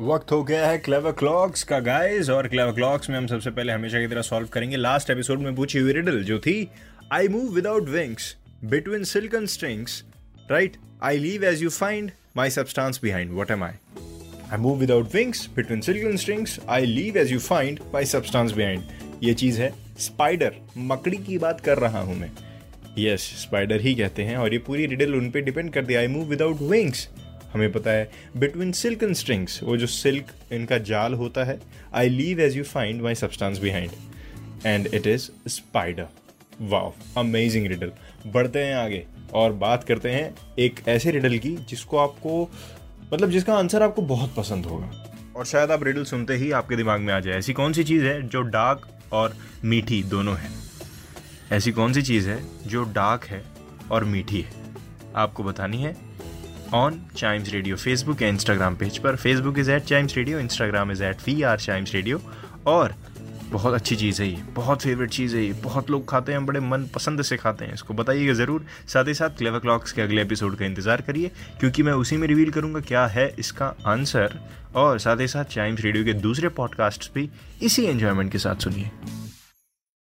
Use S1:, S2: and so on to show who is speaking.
S1: वक्त हो गया है क्लेवर क्लॉक्स का गाइस और क्लेवर क्लॉक्स में हम सबसे पहले हमेशा की तरह सॉल्व करेंगे। लास्ट एपिसोड में पूछी हुई रिडल जो थी I move without wings between silken strings right I leave as you find my substance behind what am I I move without wings between silken strings I leave as you find my substance behind ये चीज़ है spider मकड़ी की बात कर रहा हूँ मैं। यस yes, स्पाइडर ही कहते हैं और ये पूरी रिडल उन पे डिपेंड करती है। आई मूव विदाउट विंग्स हमें पता है बिटवीन सिल्क एंड स्ट्रिंग्स वो जो सिल्क इनका जाल होता है I leave as you find my substance behind and it is spider wow amazing riddle बढ़ते हैं आगे, और बात करते हैं एक ऐसे रिडल की जिसको आपको मतलब जिसका आंसर आपको बहुत पसंद होगा। और शायद आप रिडल सुनते ही आपके दिमाग में आ जाए, ऐसी कौन सी चीज़ है जो डार्क और मीठी दोनों है? ऐसी कौन सी चीज़ है जो डार्क है और मीठी है? आपको बतानी है ऑन चाइम्स रेडियो फेसबुक या इंस्टाग्राम पेज पर। Facebook is at Chimes Radio Instagram is at we are Chimes Radio और बहुत अच्छी चीज़ है ये, बहुत फेवरेट चीज़ है ये, बहुत लोग खाते हैं, बड़े मन पसंद से खाते हैं, इसको बताइएगा ज़रूर। साथ ही साथ क्लेवर क्लॉक्स के अगले एपिसोड का इंतज़ार करिए, क्योंकि मैं उसी में रिवील करूँगा क्या है इसका आंसर और साथ ही साथ चाइम्स रेडियो के दूसरे पॉडकास्ट भी इसी एन्जॉयमेंट के साथ सुनिए।